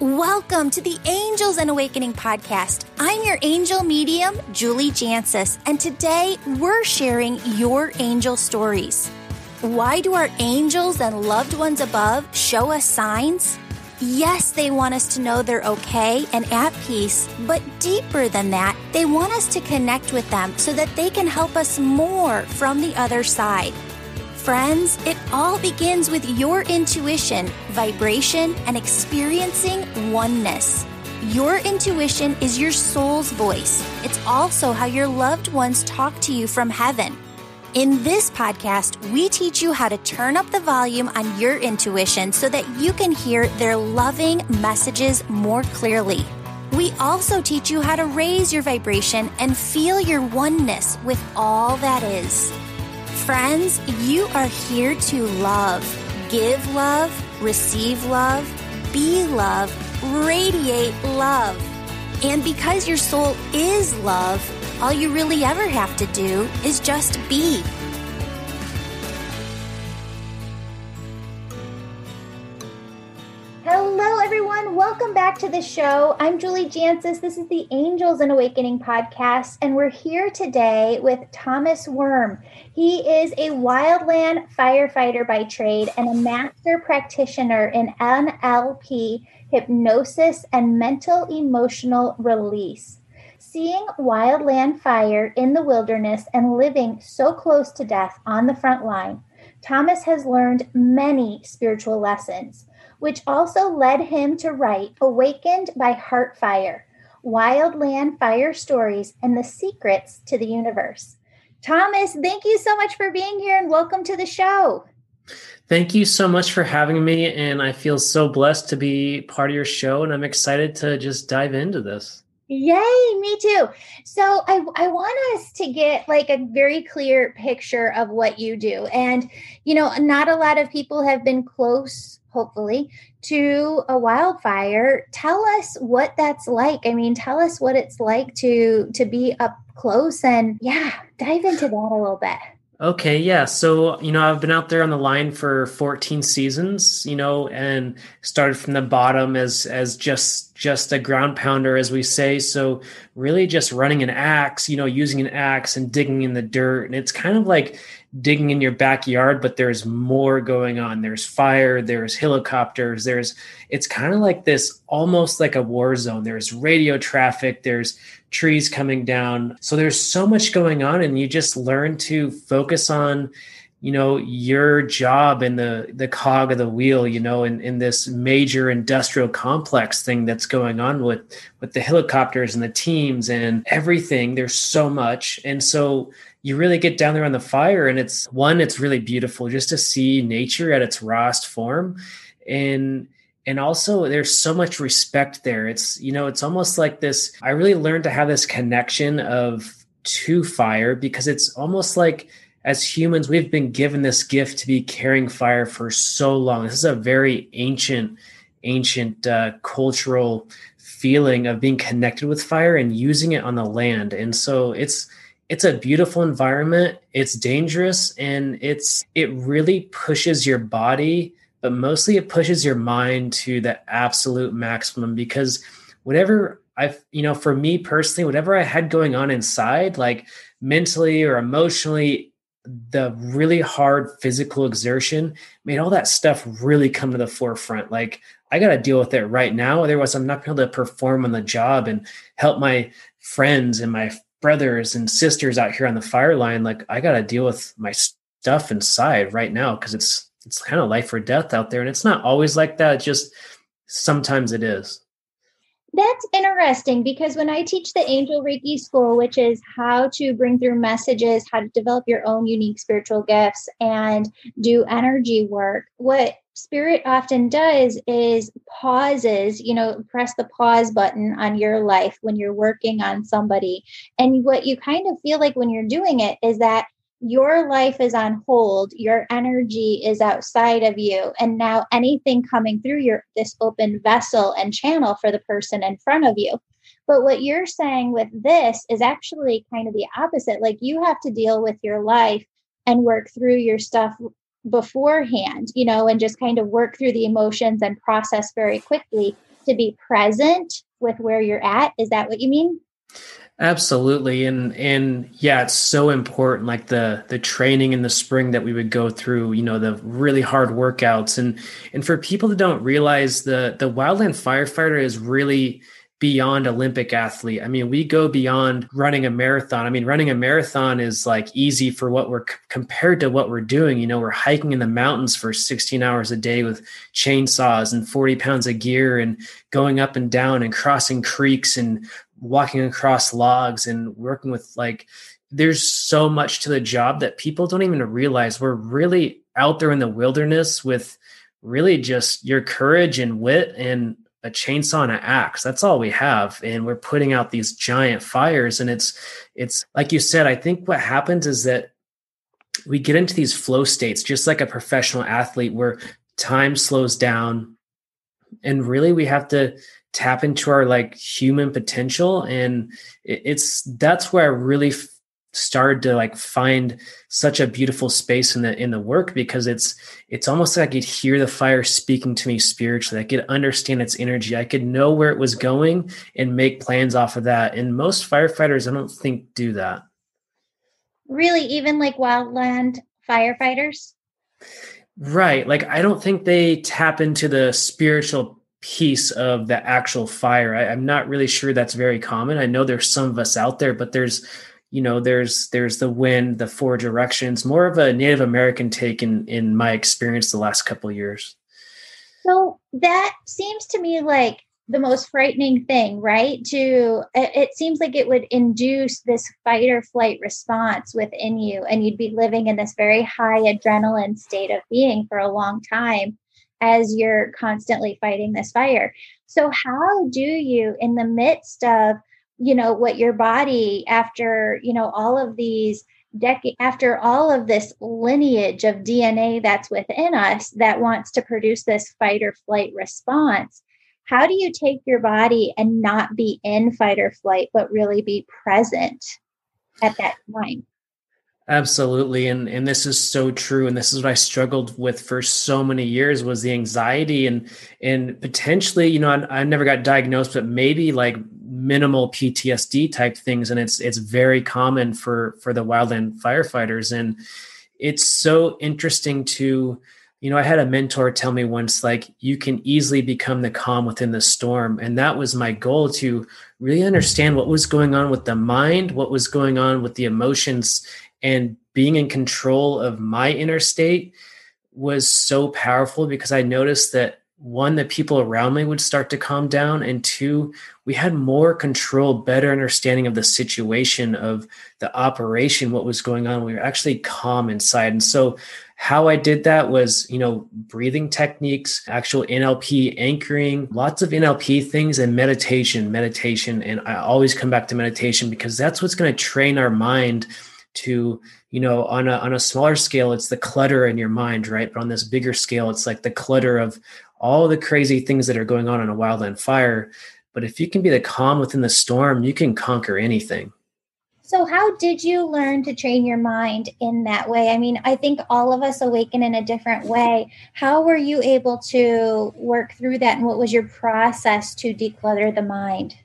Welcome to the Angels and Awakening podcast. I'm your angel medium, Julie Jancius, and today we're sharing your angel stories. Why do our angels and loved ones above show us signs? Yes, they want us to know they're okay and at peace, but deeper than that, they want us to connect with them so that they can help us more from the other side. Friends, it all begins with your intuition, vibration, and experiencing oneness. Your intuition is your soul's voice. It's also how your loved ones talk to you from heaven. In this podcast, we teach you how to turn up the volume on your intuition so that you can hear their loving messages more clearly. We also teach you how to raise your vibration and feel your oneness with all that is. Friends, you are here to love, give love, receive love, be love, radiate love. And because your soul is love, all you really ever have to do is just be. Welcome back to the show. I'm Julie Jancius. This is the Angels and Awakening podcast, and we're here today with Thomas Worm. He is a wildland firefighter by trade and a master practitioner in NLP, hypnosis, and mental emotional release. Seeing wildland fire in the wilderness and living so close to death on the front line, Thomas has learned many spiritual lessons which also led him to write Awaken My Heart Fire Wildland Fire Stories and the Secrets to the Universe. Thomas, thank you so much for being here and welcome to the show. Thank you so much for having me. And I feel so blessed to be part of your show. And I'm excited to just dive into this. Yay, me too. So I, I want us to get like a very clear picture of what you do. And, you know, not a lot of people have been close hopefully, to a wildfire. Tell us what that's like. I mean, tell us what it's like to to be up close and yeah, dive into that a little bit. Okay, yeah. So, you know, I've been out there on the line for 14 seasons, you know, and started from the bottom as as just just a ground pounder as we say. So, really just running an axe, you know, using an axe and digging in the dirt. And it's kind of like digging in your backyard, but there's more going on. There's fire, there's helicopters, there's it's kind of like this almost like a war zone. There's radio traffic, there's trees coming down. So there's so much going on and you just learn to focus on you know your job in the the cog of the wheel you know in, in this major industrial complex thing that's going on with with the helicopters and the teams and everything there's so much and so you really get down there on the fire and it's one it's really beautiful just to see nature at its rawest form. And and also there's so much respect there. It's you know it's almost like this i really learned to have this connection of to fire because it's almost like as humans we've been given this gift to be carrying fire for so long. This is a very ancient ancient uh, cultural feeling of being connected with fire and using it on the land. And so it's it's a beautiful environment it's dangerous and it's it really pushes your body but mostly it pushes your mind to the absolute maximum because whatever i've you know for me personally whatever i had going on inside like mentally or emotionally the really hard physical exertion made all that stuff really come to the forefront. Like i got to deal with it right now otherwise i'm not going to perform on the job and help my friends and my brothers and sisters out here on the fire line like i got to deal with my stuff inside right now because it's it's kind of life or death out there and it's not always like that just sometimes it is. That's interesting because when I teach the Angel Reiki School, which is how to bring through messages, how to develop your own unique spiritual gifts, and do energy work, what spirit often does is pauses, you know, press the pause button on your life when you're working on somebody. And what you kind of feel like when you're doing it is that your life is on hold your energy is outside of you and now anything coming through your this open vessel and channel for the person in front of you but what you're saying with this is actually kind of the opposite like you have to deal with your life and work through your stuff beforehand you know and just kind of work through the emotions and process very quickly to be present with where you're at. Is that what you mean? Absolutely. And and yeah, it's so important like the the training in the spring that we would go through, you know, the really hard workouts and and for people that don't realize the the wildland firefighter is really beyond Olympic athlete. I mean, we go beyond running a marathon. I mean, running a marathon is like easy for what we're compared to what we're doing. You know, we're hiking in the mountains for 16 hours a day with chainsaws and 40 pounds of gear and going up and down and crossing creeks and walking across logs and working with like there's so much to the job that people don't even realize we're really out there in the wilderness with really just your courage and wit and a chainsaw and an axe. That's all we have and we're putting out these giant fires and it's it's like you said i think what happens is that we get into these flow states just like a professional athlete where time slows down and really we have to tap into our like human potential and it's that's where i really started to like find such a beautiful space in the in the work because it's it's almost like i could hear the fire speaking to me spiritually. I could understand its energy. I could know where it was going and make plans off of that. And most firefighters i don't think do that. Really even like wildland firefighters? Right. Like i don't think they tap into the spiritual piece of the actual fire. I, am not really sure that's very common. I know there's some of us out there, but there's, you know, there's there's the wind, the four directions, more of a Native American take in in my experience the last couple years. So that seems to me like the most frightening thing, right? To it seems like it would induce this fight or flight response within you, and you'd be living in this very high adrenaline state of being for a long time as you're constantly fighting this fire. So, how do you, in the midst of, you know, what your body, after, you know, all of these decade after all of this lineage of DNA that's within us that wants to produce this fight or flight response, how do you take your body and not be in fight or flight, but really be present at that time? Absolutely. And and this is so true. And this is what I struggled with for so many years was the anxiety and and potentially, you know, I, I never got diagnosed, but maybe like minimal PTSD type things. And it's it's very common for for the wildland firefighters. And it's so interesting to you know, I had a mentor tell me once, like, you can easily become the calm within the storm. And that was my goal to really understand what was going on with the mind, what was going on with the emotions, and being in control of my inner state was so powerful because I noticed that one, the people around me would start to calm down, and two, we had more control, better understanding of the situation of the operation, what was going on. We were actually calm inside. And so, how I did that was, you know, breathing techniques, actual NLP anchoring, lots of NLP things, and meditation, meditation. And I always come back to meditation because that's what's going to train our mind to you know on a on a smaller scale it's the clutter in your mind right? But on this bigger scale it's like the clutter of all the crazy things that are going on in a wildland fire. But if you can be the calm within the storm you can conquer anything. So how did you learn to train your mind in that way? I mean i think all of us awaken in a different way. How were you able to work through that and what was your process to declutter the mind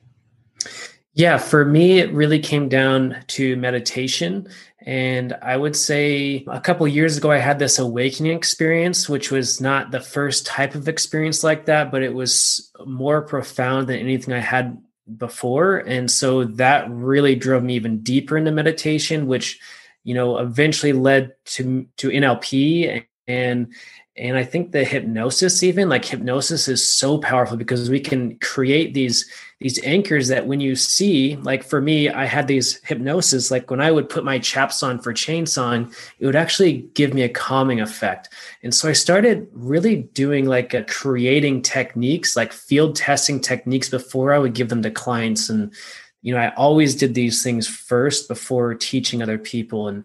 yeah, for me, it really came down to meditation. And I would say a couple years ago, I had this awakening experience, which was not the first type of experience like that, but it was more profound than anything I had before. And so that really drove me even deeper into meditation, which, you know, eventually led to, to NLP and and i think the hypnosis even like hypnosis is so powerful because we can create these these anchors that when you see like for me i had these hypnosis like when i would put my chaps on for chainsawing it would actually give me a calming effect. And so i started really doing like a creating techniques like field testing techniques before i would give them to clients. And you know i always did these things first before teaching other people. And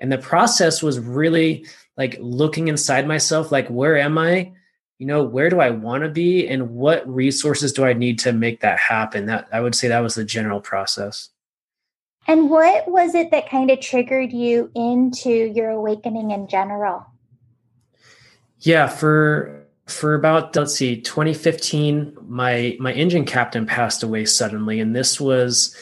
and the process was really like looking inside myself like where am i? You know where do i want to be? And what resources do i need to make that happen? That i would say that was the general process. And what was it that kind of triggered you into your awakening in general? Yeah for for about let's see 2015 my my engine captain passed away suddenly and this was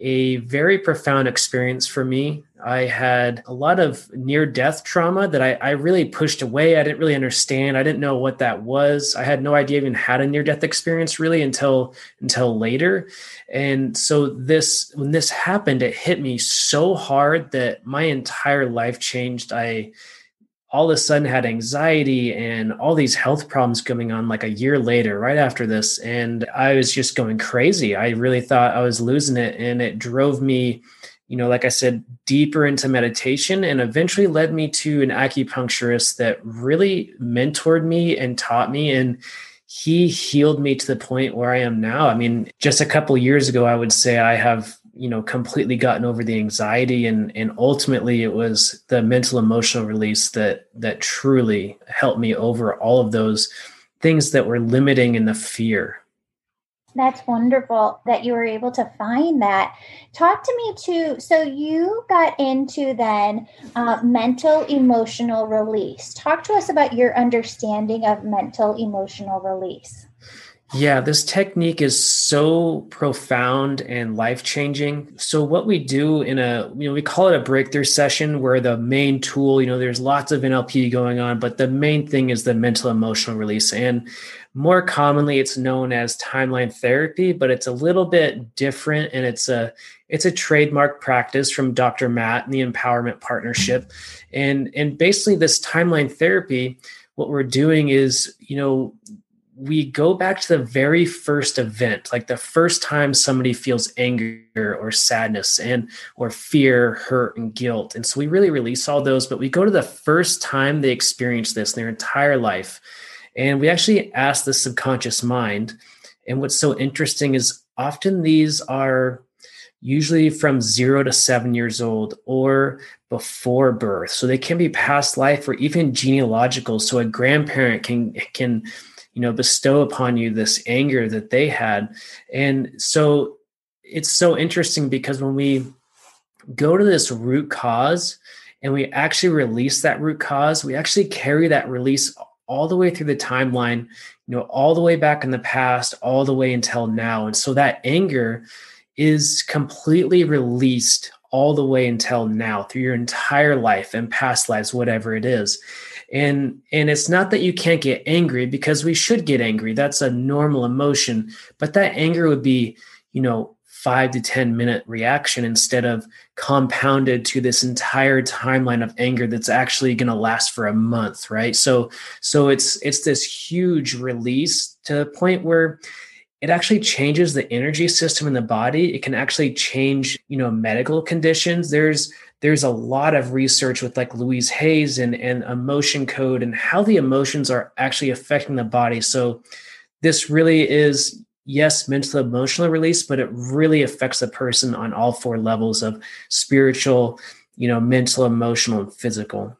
a very profound experience for me. I had a lot of near death trauma that I, I really pushed away. I didn't really understand. I didn't know what that was. I had no idea even had a near death experience really until until later. And so this when this happened it hit me so hard that my entire life changed. I all of a sudden had anxiety and all these health problems coming on like a year later, right after this. And I was just going crazy. I really thought I was losing it. And it drove me, you know, like I said, deeper into meditation and eventually led me to an acupuncturist that really mentored me and taught me. And he healed me to the point where I am now. I mean, just a couple years ago, I would say I have you know completely gotten over the anxiety and and ultimately it was the mental emotional release that that truly helped me over all of those things that were limiting in the fear that's wonderful that you were able to find that. Talk to me too. So, you got into then uh, mental emotional release. Talk to us about your understanding of mental emotional release. Yeah, this technique is so profound and life changing. So, what we do in a, you know, we call it a breakthrough session where the main tool, you know, there's lots of NLP going on, but the main thing is the mental emotional release. And more commonly, it's known as timeline therapy, but it's a little bit different and it's a, it's a trademark practice from Dr. Matt and the Empowerment Partnership. And, and basically, this timeline therapy, what we're doing is, you know, we go back to the very first event like the first time somebody feels anger or sadness and or fear hurt and guilt. And so we really release all those but we go to the first time they experience this in their entire life. And we actually ask the subconscious mind. And what's so interesting is often these are usually from zero to seven years old or before birth. So they can be past life or even genealogical. So a grandparent can can you know bestow upon you this anger that they had. And so it's so interesting because when we go to this root cause and we actually release that root cause we actually carry that release all the way through the timeline you know all the way back in the past all the way until now. And so that anger is completely released all the way until now through your entire life and past lives whatever it is and and it's not that you can't get angry because we should get angry. That's a normal emotion. But that anger would be you know 5 to 10 minute reaction instead of compounded to this entire timeline of anger that's actually going to last for a month right? So so it's it's this huge release to the point where it actually changes the energy system in the body. It can actually change you know medical conditions. There's there's a lot of research with like Louise Hayes and, and emotion code and how the emotions are actually affecting the body. So this really is yes, mental emotional release, but it really affects the person on all four levels of spiritual, you know, mental, emotional, and physical.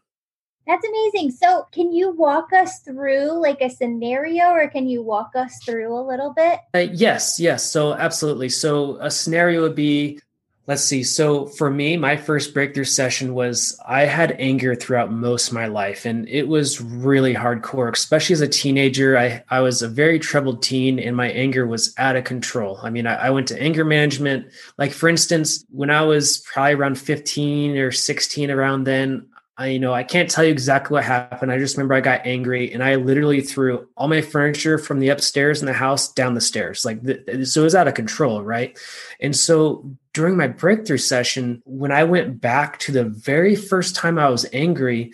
That's amazing. So, can you walk us through like a scenario or can you walk us through a little bit? Uh, yes, yes. So, absolutely. So, a scenario would be Let's see. So for me, my first breakthrough session was I had anger throughout most of my life, and it was really hardcore, especially as a teenager. I, I was a very troubled teen, and my anger was out of control. I mean, I, I went to anger management. Like, for instance, when I was probably around 15 or 16, around then, I, you know, I can't tell you exactly what happened. I just remember I got angry and I literally threw all my furniture from the upstairs in the house down the stairs. Like, the, so it was out of control, right? And so during my breakthrough session, when I went back to the very first time I was angry,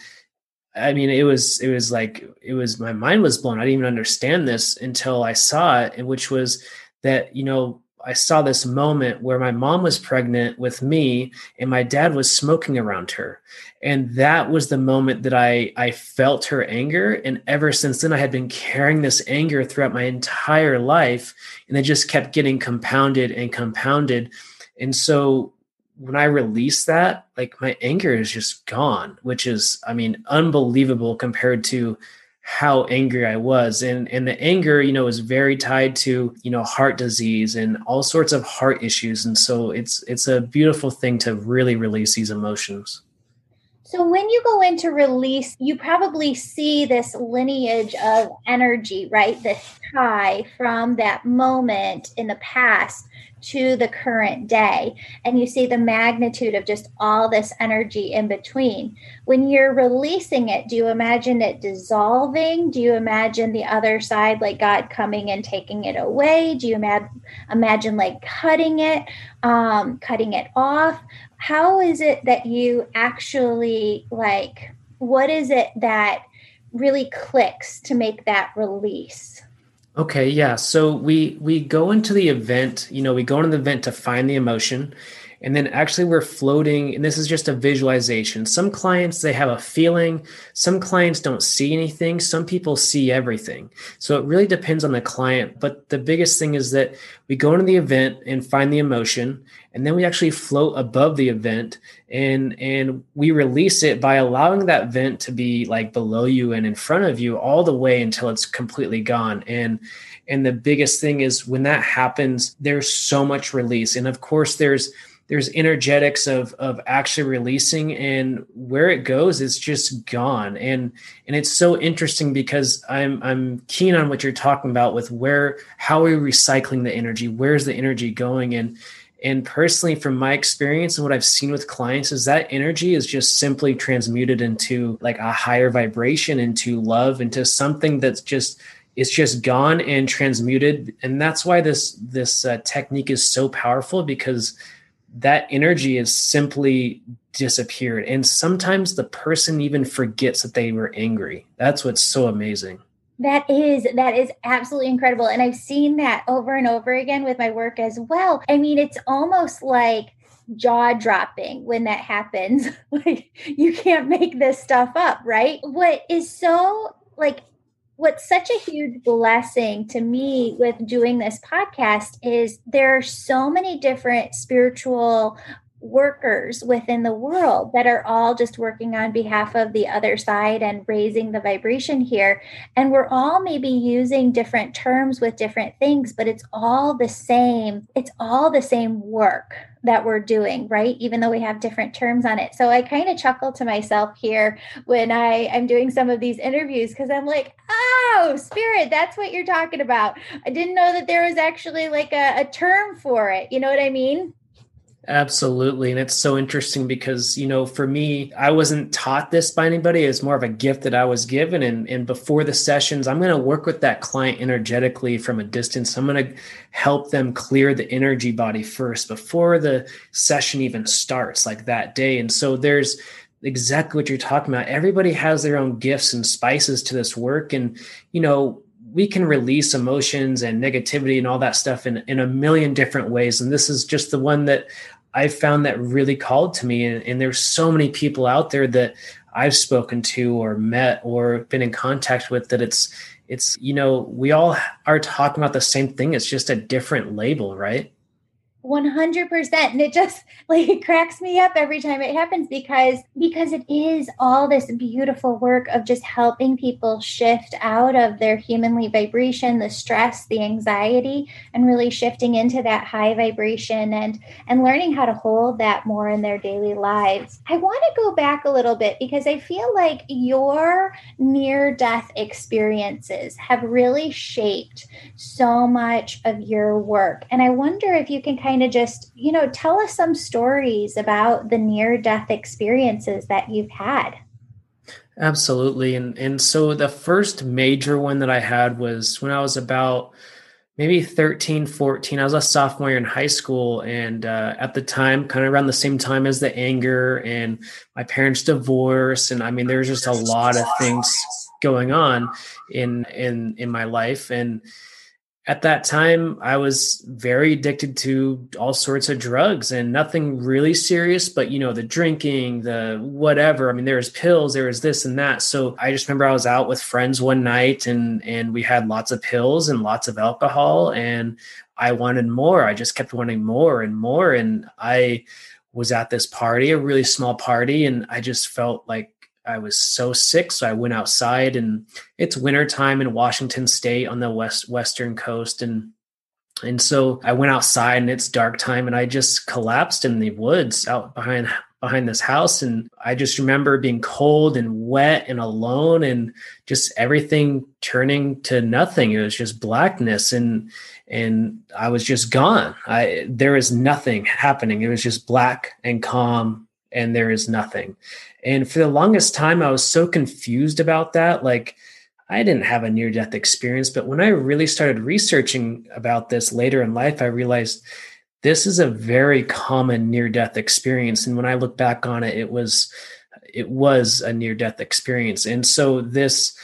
I mean, it was it was like it was my mind was blown. I didn't even understand this until I saw it, which was that you know I saw this moment where my mom was pregnant with me and my dad was smoking around her. And that was the moment that I, I felt her anger. And ever since then, I had been carrying this anger throughout my entire life. And it just kept getting compounded and compounded. And so when I release that, like my anger is just gone, which is, I mean, unbelievable compared to how angry I was. And and the anger, you know, is very tied to, you know, heart disease and all sorts of heart issues. And so it's it's a beautiful thing to really release these emotions. So, when you go into release, you probably see this lineage of energy, right? This tie from that moment in the past to the current day. And you see the magnitude of just all this energy in between. When you're releasing it, do you imagine it dissolving? Do you imagine the other side, like God coming and taking it away? Do you imagine, like cutting it, um, cutting it off? How is it that you actually like what is it that really clicks to make that release? Okay yeah so we we go into the event you know we go into the event to find the emotion and then actually we're floating and this is just a visualization. Some clients they have a feeling. Some clients don't see anything. Some people see everything. So it really depends on the client. But the biggest thing is that we go into the event and find the emotion and then we actually float above the event and and we release it by allowing that vent to be like below you and in front of you all the way until it's completely gone. And and the biggest thing is when that happens there's so much release. And of course there's there's energetics of of actually releasing and where it goes it's just gone. And and it's so interesting because i'm i'm keen on what you're talking about with where how are we recycling the energy? Where's the energy going? And and personally from my experience and what i've seen with clients is that energy is just simply transmuted into like a higher vibration into love into something that's just it's just gone and transmuted. And that's why this this uh, technique is so powerful because that energy is simply disappeared. And sometimes the person even forgets that they were angry. That's what's so amazing. That is that is absolutely incredible and I've seen that over and over again with my work as well. I mean it's almost like jaw dropping when that happens. like you can't make this stuff up, right? What is so like what's such a huge blessing to me with doing this podcast is there are so many different spiritual workers within the world that are all just working on behalf of the other side and raising the vibration here. And we're all maybe using different terms with different things, but it's all the same. It's all the same work that we're doing, right? Even though we have different terms on it. So I kind of chuckle to myself here when I am doing some of these interviews because I'm like, oh, spirit, that's what you're talking about. I didn't know that there was actually like a, a term for it. You know what I mean? Absolutely. And it's so interesting because, you know, for me, I wasn't taught this by anybody. It's more of a gift that I was given. And, and before the sessions, I'm going to work with that client energetically from a distance. I'm going to help them clear the energy body first before the session even starts, like that day. And so there's, exactly what you're talking about. Everybody has their own gifts and spices to this work. And, you know, we can release emotions and negativity and all that stuff in, in a million different ways. And this is just the one that I found that really called to me. And, and there's so many people out there that I've spoken to or met or been in contact with that it's it's you know we all are talking about the same thing. It's just a different label, right? 100% and it just like it cracks me up every time it happens because because it is all this beautiful work of just helping people shift out of their humanly vibration the stress the anxiety and really shifting into that high vibration and and learning how to hold that more in their daily lives. I want to go back a little bit because i feel like your near death experiences have really shaped so much of your work. And i wonder if you can kind kind of just, you know, tell us some stories about the near death experiences that you've had. Absolutely. And and so the first major one that I had was when I was about maybe 13, 14. I was a sophomore in high school. And uh, at the time, kind of around the same time as the anger and my parents' divorce. And I mean, there's just a lot of things going on in in in my life. And at that time i was very addicted to all sorts of drugs and nothing really serious but you know the drinking the whatever. I mean there was pills there was this and that. So i just remember i was out with friends one night and and we had lots of pills and lots of alcohol and i wanted more. I just kept wanting more and more and i was at this party a really small party and i just felt like I was so sick, so I went outside, and it's wintertime in Washington State on the west western coast, and and so I went outside, and it's dark time, and I just collapsed in the woods out behind behind this house and i just remember being cold and wet and alone and just everything turning to nothing. It was just blackness and and i was just gone. I there was nothing happening. It was just black and calm and there is nothing and for the longest time i was so confused about that like I didn't have a near death experience, but when I really started researching about this later in life, I realized this is a very common near death experience. And when I look back on it, it was it was a near death experience. And so this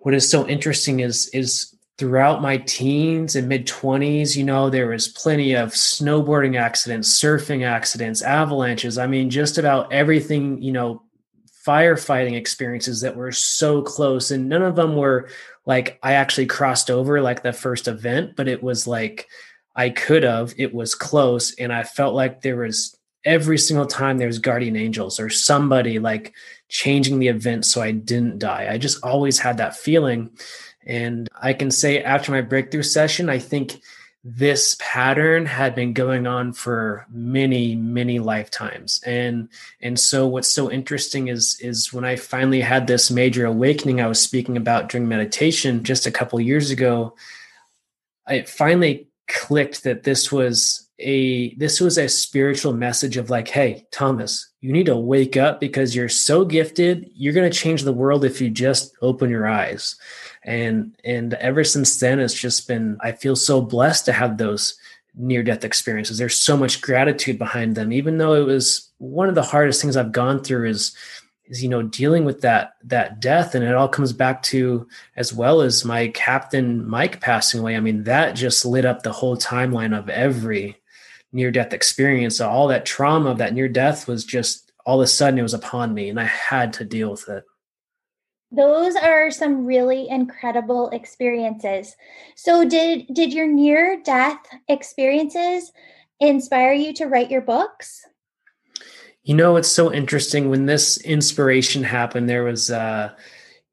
what is so interesting is is throughout my teens and mid 20s you know there was plenty of snowboarding accidents surfing accidents avalanches. I mean just about everything you know firefighting experiences that were so close and none of them were like I actually crossed over like the first event but it was like I could have it was close and I felt like there was every single time there was guardian angels or somebody like changing the event so I didn't die. I just always had that feeling and I can say after my breakthrough session I think this pattern had been going on for many many lifetimes. And and so what's so interesting is is when i finally had this major awakening i was speaking about during meditation just a couple years ago i finally clicked that this was a this was a spiritual message of like hey thomas you need to wake up because you're so gifted. You're going to change the world if you just open your eyes and and ever since then it's just been i feel so blessed to have those near death experiences. There's so much gratitude behind them even though it was one of the hardest things i've gone through is is you know dealing with that that death. And it all comes back to as well as my captain mike passing away. I mean that just lit up the whole timeline of every near death experience. So all that trauma of that near death was just all of a sudden it was upon me and i had to deal with it those are some really incredible experiences. So did did your near death experiences inspire you to write your books? You know it's so interesting. When this inspiration happened there was uh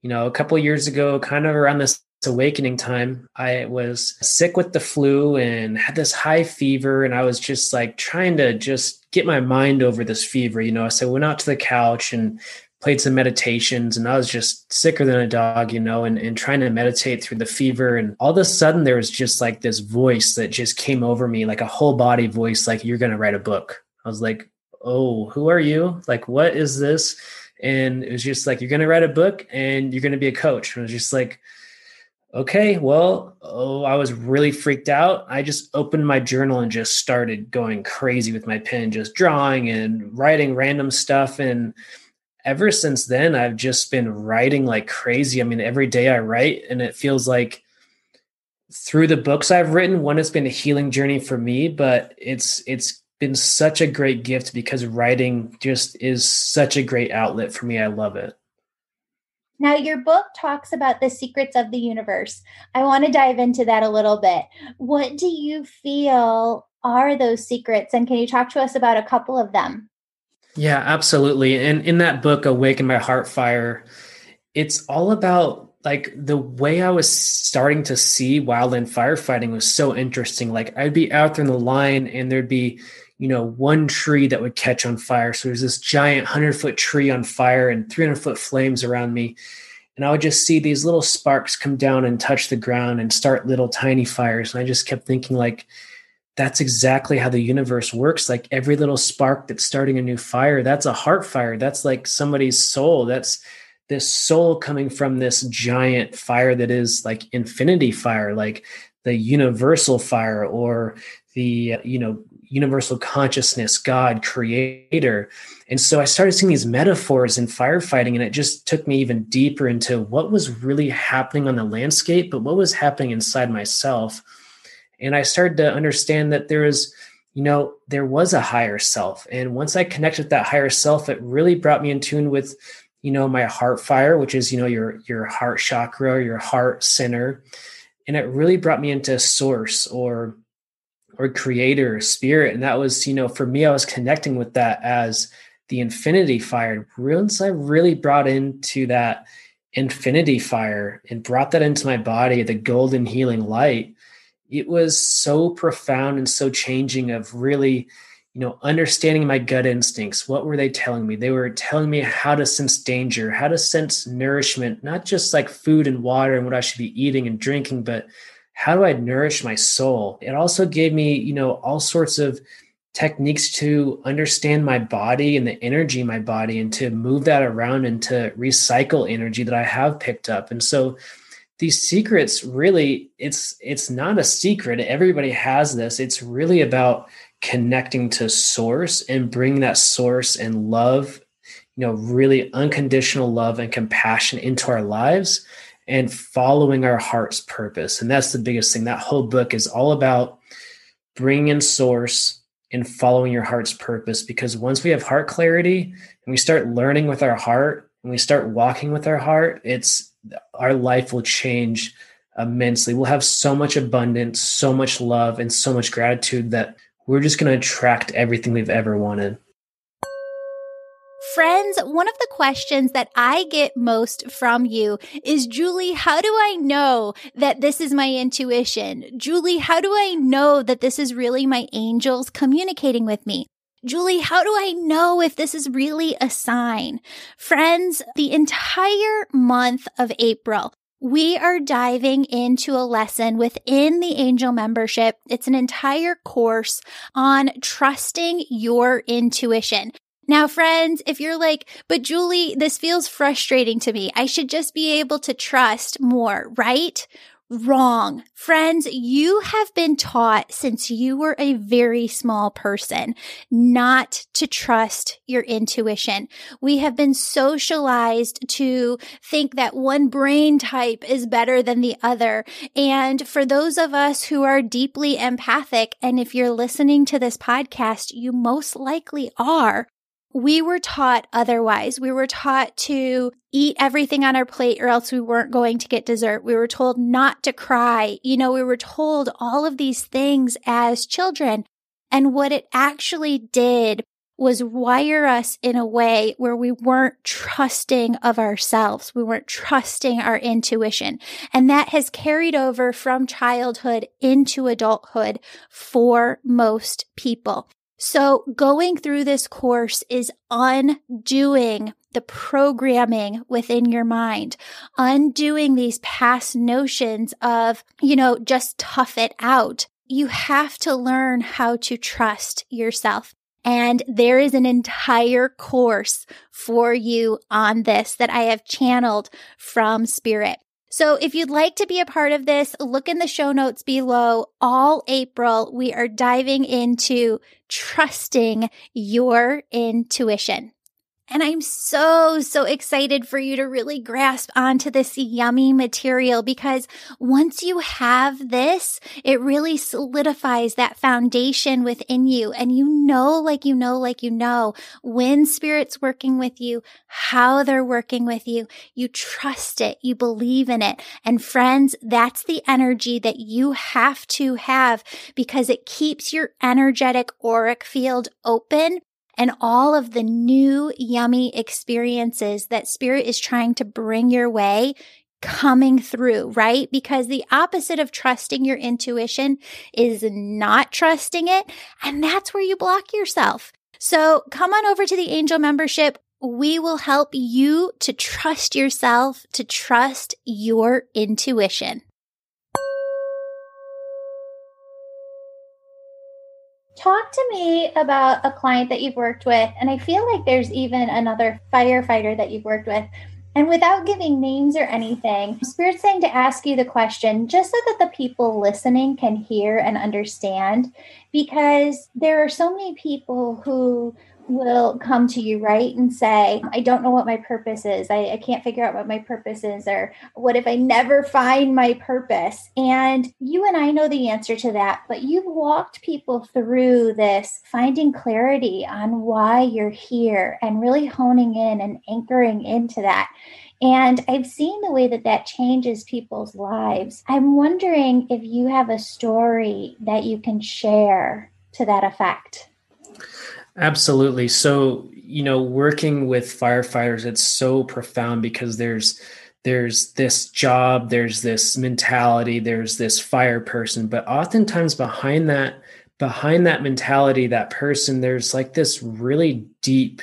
you know a couple years ago kind of around this awakening time i was sick with the flu and had this high fever and i was just like trying to just get my mind over this fever you know? So i went out to the couch and played some meditations and I was just sicker than a dog, you know, and, and trying to meditate through the fever. And all of a sudden there was just like this voice that just came over me, like a whole body voice, like, you're going to write a book. I was like, oh, who are you? Like, what is this? And it was just like, you're going to write a book and you're going to be a coach. And I was just like, okay, well, oh, I was really freaked out. I just opened my journal and just started going crazy with my pen, just drawing and writing random stuff. And ever since then, I've just been writing like crazy. I mean, every day I write, and it feels like through the books I've written, one has been a healing journey for me, but it's it's been such a great gift because writing just is such a great outlet for me. I love it. Now, your book talks about the secrets of the universe. I want to dive into that a little bit. What do you feel are those secrets? And can you talk to us about a couple of them? Yeah, absolutely. And in that book, Awaken My Heart Fire, it's all about like the way I was starting to see wildland firefighting was so interesting. Like I'd be out there in the line and there'd be, you know, one tree that would catch on fire. So there's this giant 100 foot tree on fire and 300 foot flames around me. And I would just see these little sparks come down and touch the ground and start little tiny fires. And I just kept thinking, like, that's exactly how the universe works. Like every little spark that's starting a new fire, that's a heart fire. That's like somebody's soul. That's this soul coming from this giant fire that is like infinity fire, like the universal fire or the, you know, universal consciousness, God, creator. And so I started seeing these metaphors in firefighting, and it just took me even deeper into what was really happening on the landscape, but what was happening inside myself and i started to understand that there is you know there was a higher self. And once i connected with that higher self it really brought me in tune with you know my heart fire which is you know your your heart chakra your heart center. And it really brought me into source or or creator spirit. And that was you know for me i was connecting with that as the infinity fire. Once i really brought into that infinity fire and brought that into my body the golden healing light it was so profound and so changing of really you know, understanding my gut instincts. What were they telling me? They were telling me how to sense danger, how to sense nourishment, not just like food and water and what I should be eating and drinking, but how do I nourish my soul? It also gave me, you know, all sorts of techniques to understand my body and the energy in my body and to move that around and to recycle energy that I have picked up. And so these secrets really it's it's not a secret. Everybody has this. It's really about connecting to source and bring that source and love, you know, really unconditional love and compassion into our lives and following our heart's purpose. And that's the biggest thing. That whole book is all about bringing in source and following your heart's purpose because once we have heart clarity and we start learning with our heart and we start walking with our heart it's our life will change immensely we'll have so much abundance so much love and so much gratitude that we're just going to attract everything we've ever wanted Friends, one of the questions that I get most from you is, Julie, how do I know that this is my intuition? Julie, how do I know that this is really my angels communicating with me? Julie, how do I know if this is really a sign? Friends, the entire month of April, we are diving into a lesson within the angel membership. It's an entire course on trusting your intuition. Now, friends, if you're like, but Julie, this feels frustrating to me. I should just be able to trust more, right? Wrong. Friends, you have been taught since you were a very small person not to trust your intuition. We have been socialized to think that one brain type is better than the other. And for those of us who are deeply empathic, and if you're listening to this podcast, you most likely are, we were taught otherwise. We were taught to eat everything on our plate or else we weren't going to get dessert. We were told not to cry. You know, we were told all of these things as children. And what it actually did was wire us in a way where we weren't trusting of ourselves. We weren't trusting our intuition. And that has carried over from childhood into adulthood for most people. So going through this course is undoing the programming within your mind, undoing these past notions of, you know, just tough it out. You have to learn how to trust yourself. And there is an entire course for you on this that I have channeled from spirit. So if you'd like to be a part of this, look in the show notes below. All April, we are diving into trusting your intuition. And I'm so, so excited for you to really grasp onto this yummy material because once you have this, it really solidifies that foundation within you. And you know, like you know, like you know, when spirit's working with you, how they're working with you, you trust it, you believe in it. And friends, that's the energy that you have to have because it keeps your energetic auric field open and all of the new yummy experiences that spirit is trying to bring your way coming through, right? Because the opposite of trusting your intuition is not trusting it. And that's where you block yourself. So come on over to the angel membership. We will help you to trust yourself, to trust your intuition. Talk to me about a client that you've worked with. And I feel like there's even another firefighter that you've worked with. And without giving names or anything, Spirit's saying to ask you the question just so that the people listening can hear and understand. Because there are so many people who will come to you, right, and say, I don't know what my purpose is. I, I, can't figure out what my purpose is, or what if I never find my purpose? And you and I know the answer to that, but you've walked people through this, finding clarity on why you're here and really honing in and anchoring into that. And I've seen the way that that changes people's lives. I'm wondering if you have a story that you can share to that effect. Absolutely. So, you know, working with firefighters, it's so profound because there's there's this job, there's this mentality, there's this fire person, but oftentimes behind that behind that mentality, that person, there's like this really deep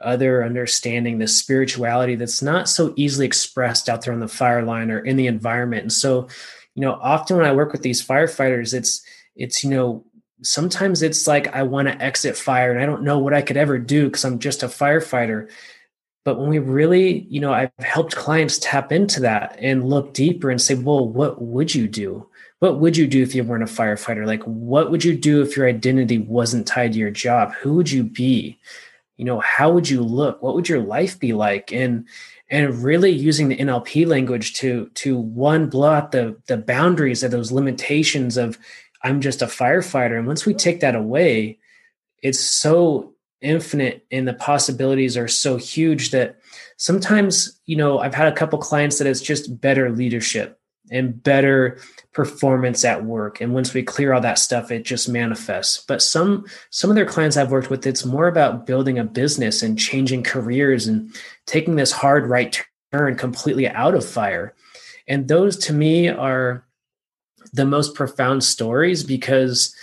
other understanding, this spirituality that's not so easily expressed out there on the fire line or in the environment. And so, you know, often when I work with these firefighters, it's it's you know sometimes it's like I want to exit fire and I don't know what I could ever do because I'm just a firefighter. But when we really, you know, I've helped clients tap into that and look deeper and say, well, what would you do? What would you do if you weren't a firefighter? Like, what would you do if your identity wasn't tied to your job? Who would you be? You know, how would you look? What would your life be like? And and really using the NLP language to to one blow out the the boundaries of those limitations of I'm just a firefighter. And once we take that away, it's so infinite and the possibilities are so huge that sometimes, you know, I've had a couple clients that it's just better leadership and better performance at work. And once we clear all that stuff it just manifests. But some some of their clients i've worked with it's more about building a business and changing careers and taking this hard right turn completely out of fire. And those to me are the most profound stories because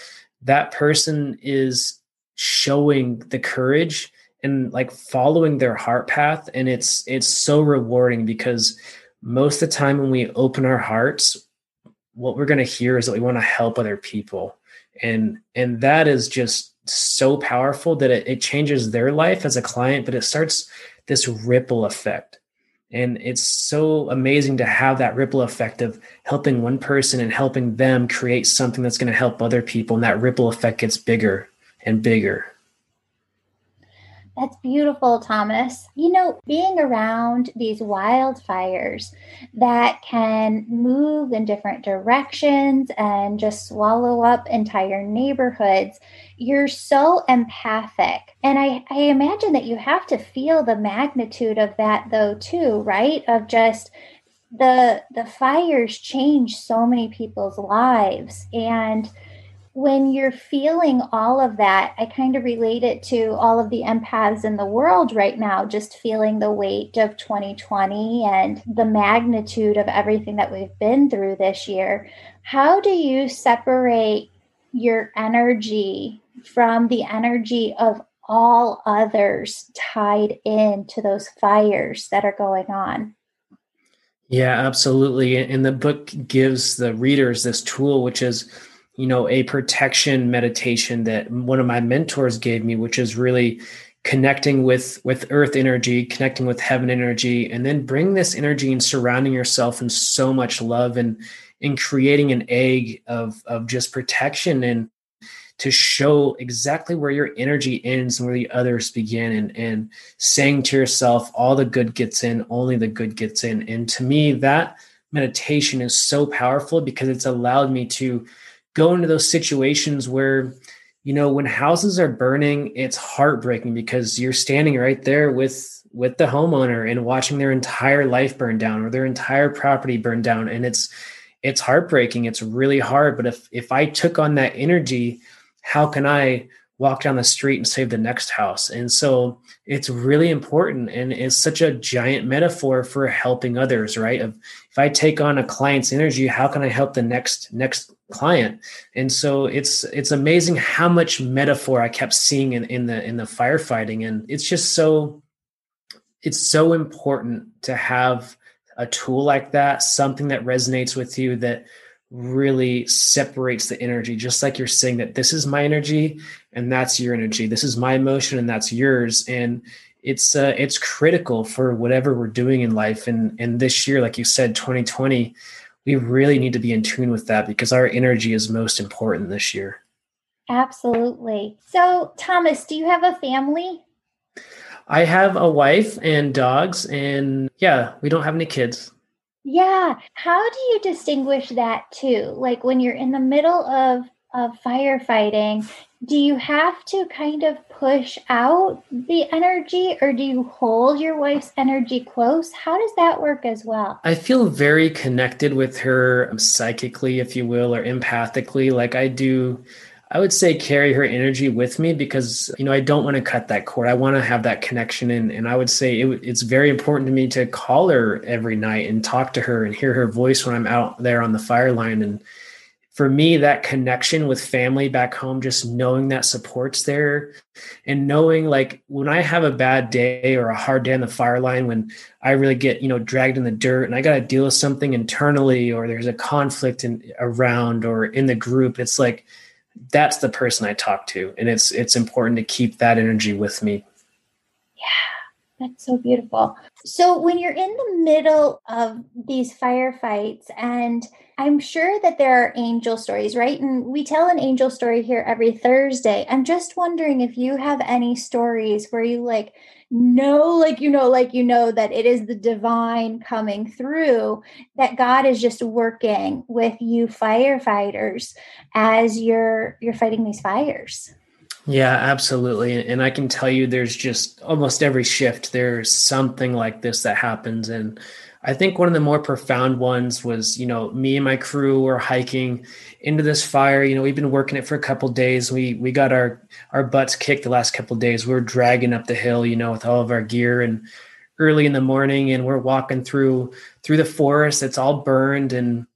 that person is showing the courage and like following their heart path. And it's it's so rewarding because most of the time when we open our hearts what we're going to hear is that we want to help other people. And and that is just so powerful that it, it changes their life as a client but it starts this ripple effect and it's so amazing to have that ripple effect of helping one person and helping them create something that's going to help other people. And that ripple effect gets bigger and bigger. That's beautiful, Thomas. You know, being around these wildfires that can move in different directions and just swallow up entire neighborhoods, you're so empathic. And I, I imagine that you have to feel the magnitude of that, though, too, right? Of just the the fires change so many people's lives and when you're feeling all of that, I kind of relate it to all of the empaths in the world right now, just feeling the weight of 2020 and the magnitude of everything that we've been through this year. How do you separate your energy from the energy of all others tied into those fires that are going on? Yeah, absolutely. And the book gives the readers this tool, which is you know a protection meditation that one of my mentors gave me which is really connecting with with earth energy connecting with heaven energy and then bring this energy and surrounding yourself in so much love and in creating an egg of of just protection and to show exactly where your energy ends and where the others begin and and saying to yourself all the good gets in only the good gets in. And to me that meditation is so powerful because it's allowed me to go into those situations where you know when houses are burning it's heartbreaking because you're standing right there with with the homeowner and watching their entire life burn down or their entire property burn down. And it's it's heartbreaking. It's really hard. But if if i took on that energy how can i walk down the street and save the next house? And so it's really important and it's such a giant metaphor for helping others right? Of if i take on a client's energy how can i help the next next client? And so it's it's amazing how much metaphor i kept seeing in, in the in the firefighting. And it's just so it's so important to have a tool like that something that resonates with you that really separates the energy just like you're saying that this is my energy and that's your energy. This is my emotion and that's yours. And it's uh, it's critical for whatever we're doing in life. And and this year like you said 2020 we really need to be in tune with that because our energy is most important this year. Absolutely. So thomas do you have a family? I have a wife and dogs and yeah we don't have any kids yeah. How do you distinguish that too? Like when you're in the middle of of firefighting, do you have to kind of push out the energy or do you hold your wife's energy close? How does that work as well? I feel very connected with her um, psychically, if you will, or empathically. Like I do I would say carry her energy with me because you know I don't want to cut that cord. I want to have that connection, and and I would say it, it's very important to me to call her every night and talk to her and hear her voice when I'm out there on the fire line. And for me, that connection with family back home, just knowing that support's there and knowing like when I have a bad day or a hard day on the fire line, when I really get, you know, dragged in the dirt and I got to deal with something internally or there's a conflict in around or in the group, it's like, that's the person I talk to. And it's, it's important to keep that energy with me. Yeah. That's so beautiful. So, when you're in the middle of these firefights and I'm sure that there are angel stories, right? And we tell an angel story here every Thursday. I'm just wondering if you have any stories where you like know, like you know, like you know that it is the divine coming through, that God is just working with you firefighters as you're you're fighting these fires. Yeah, absolutely. And I can tell you there's just almost every shift there's something like this that happens and I think one of the more profound ones was, you know, me and my crew were hiking into this fire. You know, we've been working it for a couple days. We we got our our butts kicked the last couple days. We are dragging up the hill, you know, with all of our gear and early in the morning and we're walking through through the forest. It's all burned and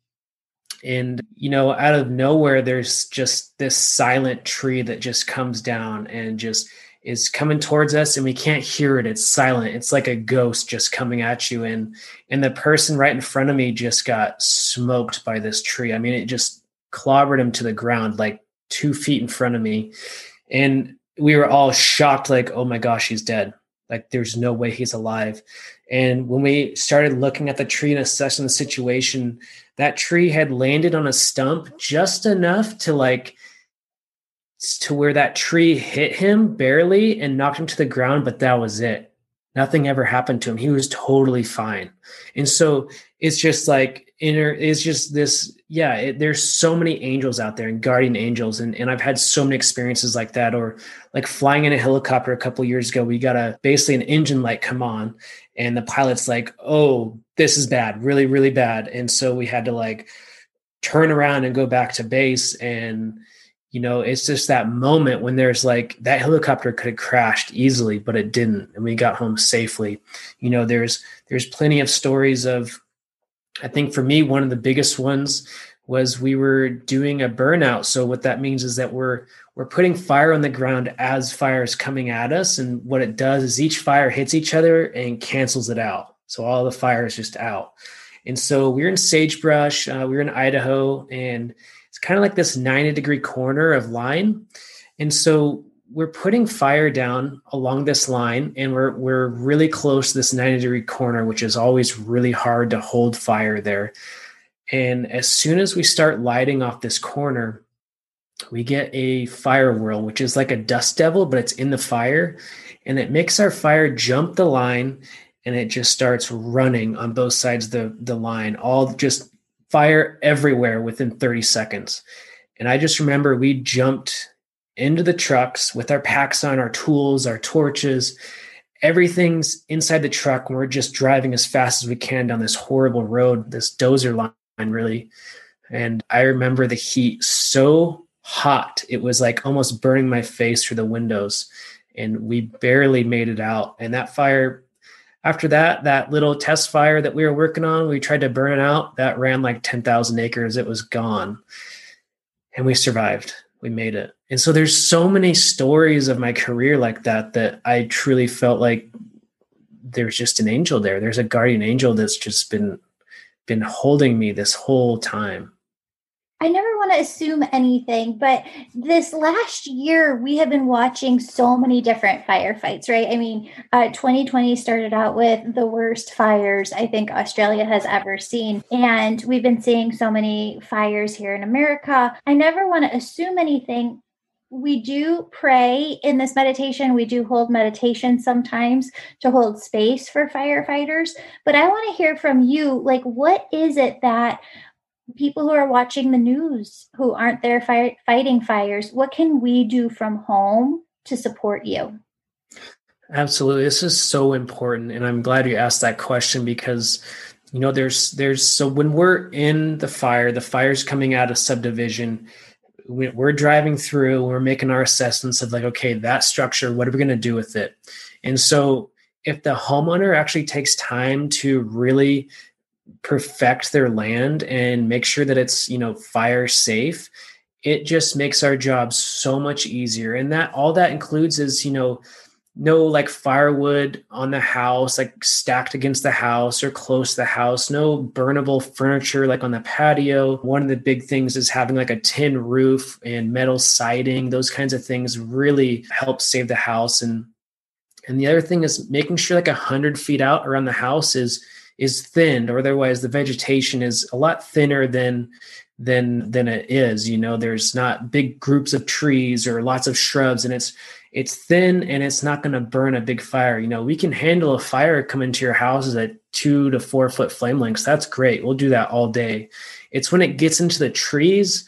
and you know, out of nowhere there's just this silent tree that just comes down and just is coming towards us and we can't hear it. It's silent. It's like a ghost just coming at you. And and the person right in front of me just got smoked by this tree. I mean it just clobbered him to the ground like two feet in front of me. And we were all shocked like oh my gosh he's dead. Like there's no way he's alive. And when we started looking at the tree and assessing the situation that tree had landed on a stump just enough to like to where that tree hit him barely and knocked him to the ground, but that was it. Nothing ever happened to him. He was totally fine. And so it's just like inner, it's just this, yeah, it, there's so many angels out there and guardian angels. And, and I've had so many experiences like that. Or like flying in a helicopter a couple years ago, we got a basically an engine light come on and the pilot's like, oh, this is bad, really, really bad. And so we had to like turn around and go back to base and you know it's just that moment when there's like that helicopter could have crashed easily but it didn't and we got home safely. You know there's there's plenty of stories of i think for me one of the biggest ones was we were doing a burnout. So what that means is that we're we're putting fire on the ground as fire is coming at us and what it does is each fire hits each other and cancels it out. So all the fire is just out. And so we we're in sagebrush uh, we were in idaho and it's kind of like this 90 degree corner of line. And so we're putting fire down along this line and we're we're really close to this 90 degree corner, which is always really hard to hold fire there. And as soon as we start lighting off this corner, we get a fire whirl, which is like a dust devil, but it's in the fire. And it makes our fire jump the line and it just starts running on both sides of the, the line, all just fire everywhere within 30 seconds. And I just remember we jumped into the trucks with our packs on, our tools, our torches. Everything's inside the truck. And we're just driving as fast as we can down this horrible road, this dozer line, really. And I remember the heat so hot, it was like almost burning my face through the windows. And we barely made it out. And that fire after that, that little test fire that we were working on, we tried to burn it out. That ran like 10,000 acres. It was gone. And we survived. We made it. And so there's so many stories of my career like that that I truly felt like there's just an angel there. There's a guardian angel that's just been been holding me this whole time. I never want to assume anything, but this last year we have been watching so many different firefights, right? I mean, uh, 2020 started out with the worst fires I think Australia has ever seen. And we've been seeing so many fires here in America. I never want to assume anything. We do pray in this meditation. We do hold meditation sometimes to hold space for firefighters. But I want to hear from you like, what is it that people who are watching the news who aren't there fi- fighting fires, what can we do from home to support you? Absolutely. This is so important. And I'm glad you asked that question because you know there's there's so when we're in the fire the fire's coming out of subdivision we're driving through we're making our assessments of like okay that structure what are we going to do with it and so if the homeowner actually takes time to really perfect their land and make sure that it's you know fire safe it just makes our job so much easier. And that all that includes is you know no like firewood on the house like stacked against the house or close to the house no burnable furniture like on the patio. One of the big things is having like a tin roof and metal siding. Those kinds of things really help save the house. And and the other thing is making sure like a hundred feet out around the house is is thinned or otherwise the vegetation is a lot thinner than than than it is you know there's not big groups of trees or lots of shrubs and it's it's thin and it's not going to burn a big fire. You know, we can handle a fire come into your houses at two to four foot flame lengths. That's great. We'll do that all day. It's when it gets into the trees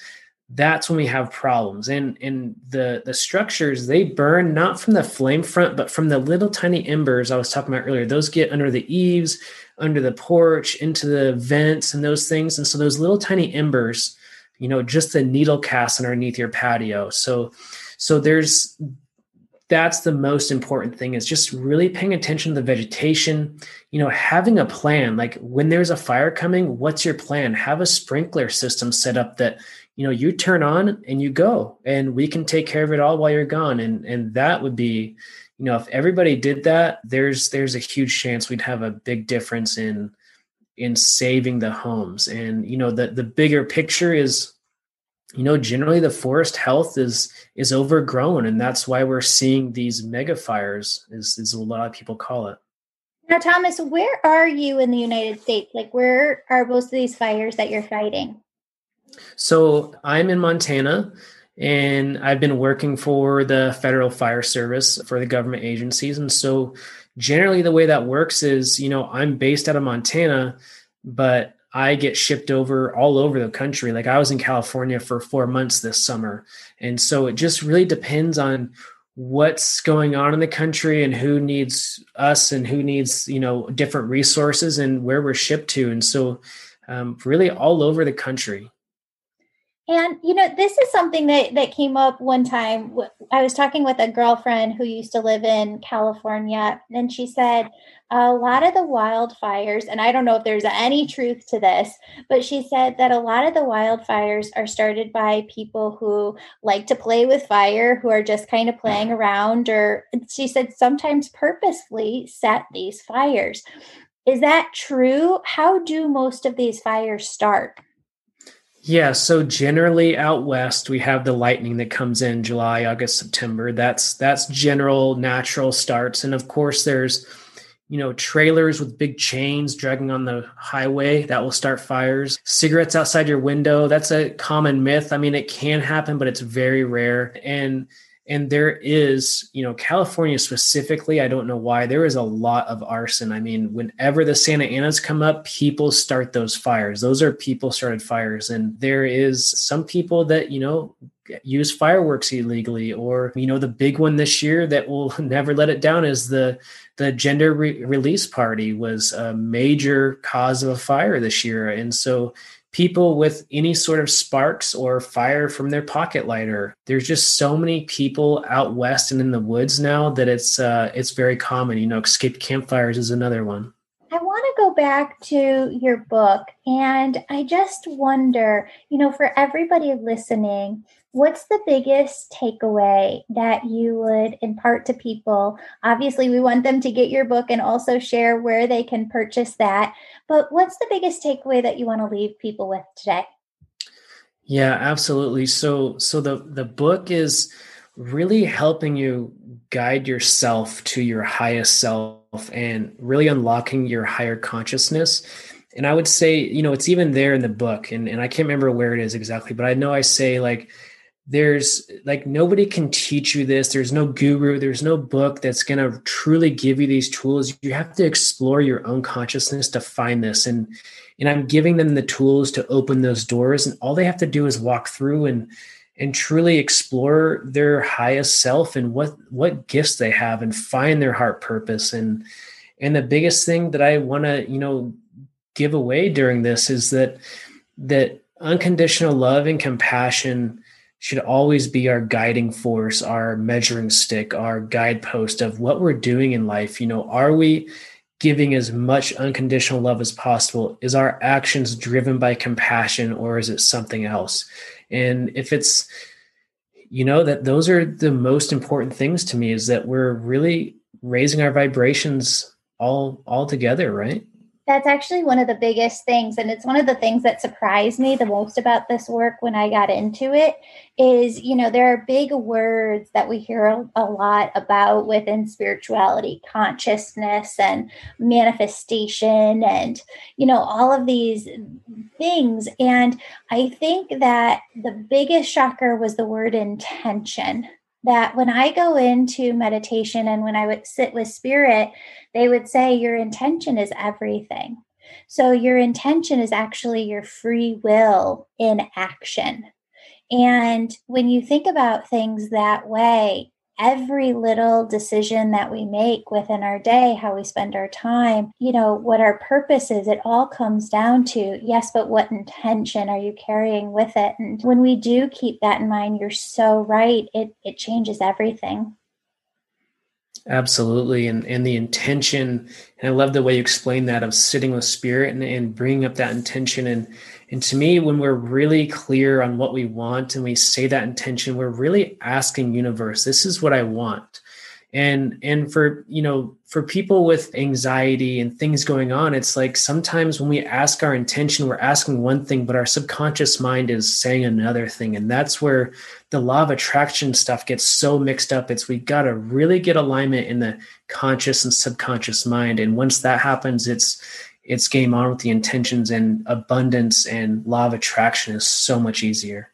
that's when we have problems and and the the structures they burn not from the flame front but from the little tiny embers i was talking about earlier those get under the eaves under the porch into the vents and those things. And so those little tiny embers you know just the needle cast underneath your patio. So so there's that's the most important thing is just really paying attention to the vegetation you know having a plan. Like when there's a fire coming what's your plan? Have a sprinkler system set up that you know you turn on and you go and we can take care of it all while you're gone. And and that would be you know if everybody did that there's there's a huge chance we'd have a big difference in in saving the homes. And you know the the bigger picture is you know generally the forest health is is overgrown and that's why we're seeing these mega fires is is a lot of people call it. Now thomas where are you in the united states? Like where are most of these fires that you're fighting? So i'm in montana and i've been working for the federal fire service for the government agencies and so generally the way that works is you know i'm based out of montana but I get shipped over all over the country. Like I was in California for four months this summer. And so it just really depends on what's going on in the country and who needs us and who needs, you know, different resources and where we're shipped to. And so um, really all over the country. And you know, this is something that that came up one time. I was talking with a girlfriend who used to live in California, and she said a lot of the wildfires, and I don't know if there's any truth to this, but she said that a lot of the wildfires are started by people who like to play with fire, who are just kind of playing around, or she said sometimes purposely set these fires. Is that true? How do most of these fires start? Yeah, so generally out west we have the lightning that comes in July, August, September. That's that's general natural starts and of course there's you know trailers with big chains dragging on the highway that will start fires. Cigarettes outside your window, that's a common myth. I mean it can happen but it's very rare and and there is you know california specifically i don't know why there is a lot of arson. I mean whenever the santa anas come up people start those fires. Those are people started fires. And there is some people that you know use fireworks illegally or you know the big one this year that will never let it down is the the gender re- release party was a major cause of a fire this year. And so people with any sort of sparks or fire from their pocket lighter. There's just so many people out west and in the woods now that it's uh, it's very common. You know, escaped campfires is another one. I want to go back to your book, and I just wonder, you know, for everybody listening, what's the biggest takeaway that you would impart to people? Obviously, we want them to get your book and also share where they can purchase that. But what's the biggest takeaway that you want to leave people with today? Yeah, absolutely. So so the the book is really helping you guide yourself to your highest self and really unlocking your higher consciousness and i would say you know it's even there in the book and, and i can't remember where it is exactly but i know i say like there's like nobody can teach you this. There's no guru. There's no book that's going to truly give you these tools. You have to explore your own consciousness to find this. And and i'm giving them the tools to open those doors. And all they have to do is walk through and and truly explore their highest self and what what gifts they have and find their heart purpose. And and the biggest thing that i want to you know give away during this is that that unconditional love and compassion should always be our guiding force, our measuring stick, our guidepost of what we're doing in life. You know, are we giving as much unconditional love as possible? Is our actions driven by compassion or is it something else? And if it's, you know, that those are the most important things to me is that we're really raising our vibrations all all together, right? That's actually one of the biggest things. And it's one of the things that surprised me the most about this work when I got into it is, you know, there are big words that we hear a, lot about within spirituality, consciousness and manifestation and, you know, all of these things. And I think that the biggest shocker was the word intention that when I go into meditation and when I would sit with spirit, they would say, Your intention is everything. So, your intention is actually your free will in action. And when you think about things that way, every little decision that we make within our day, how we spend our time, you know, what our purpose is, it all comes down to yes, but what intention are you carrying with it? And when we do keep that in mind, you're so right. It it changes everything. Absolutely. And and the intention, and I love the way you explain that of sitting with spirit and, and bringing up that intention and and to me, when we're really clear on what we want and we say that intention, we're really asking universe, this is what I want. And and for, you know, for people with anxiety and things going on, it's like sometimes when we ask our intention, we're asking one thing, but our subconscious mind is saying another thing. And that's where the law of attraction stuff gets so mixed up. It's we got to really get alignment in the conscious and subconscious mind. And once that happens, it's it's game on with the intentions and abundance and law of attraction is so much easier.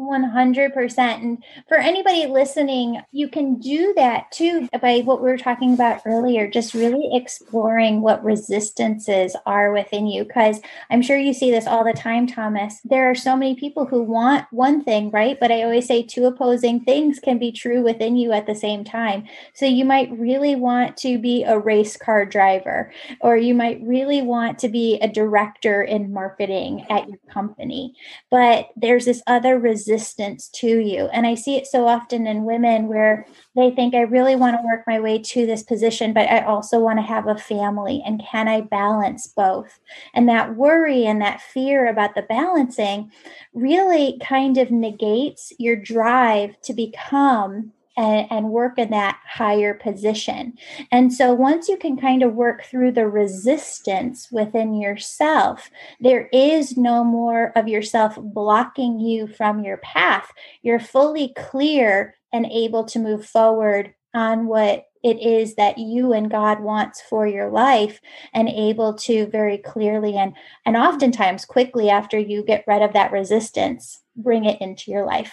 100%. And for anybody listening, you can do that too by what we were talking about earlier, just really exploring what resistances are within you. Because I'm sure you see this all the time, Thomas. There are so many people who want one thing, right? But I always say two opposing things can be true within you at the same time. So you might really want to be a race car driver, or you might really want to be a director in marketing at your company. But there's this other resistance resistance to you. And I see it so often in women where they think, I really want to work my way to this position, but I also want to have a family. And can I balance both? And that worry and that fear about the balancing really kind of negates your drive to become and, and work in that higher position. And so once you can kind of work through the resistance within yourself, there is no more of yourself blocking you from your path. You're fully clear and able to move forward on what it is that you and God wants for your life and able to very clearly and and oftentimes quickly after you get rid of that resistance bring it into your life.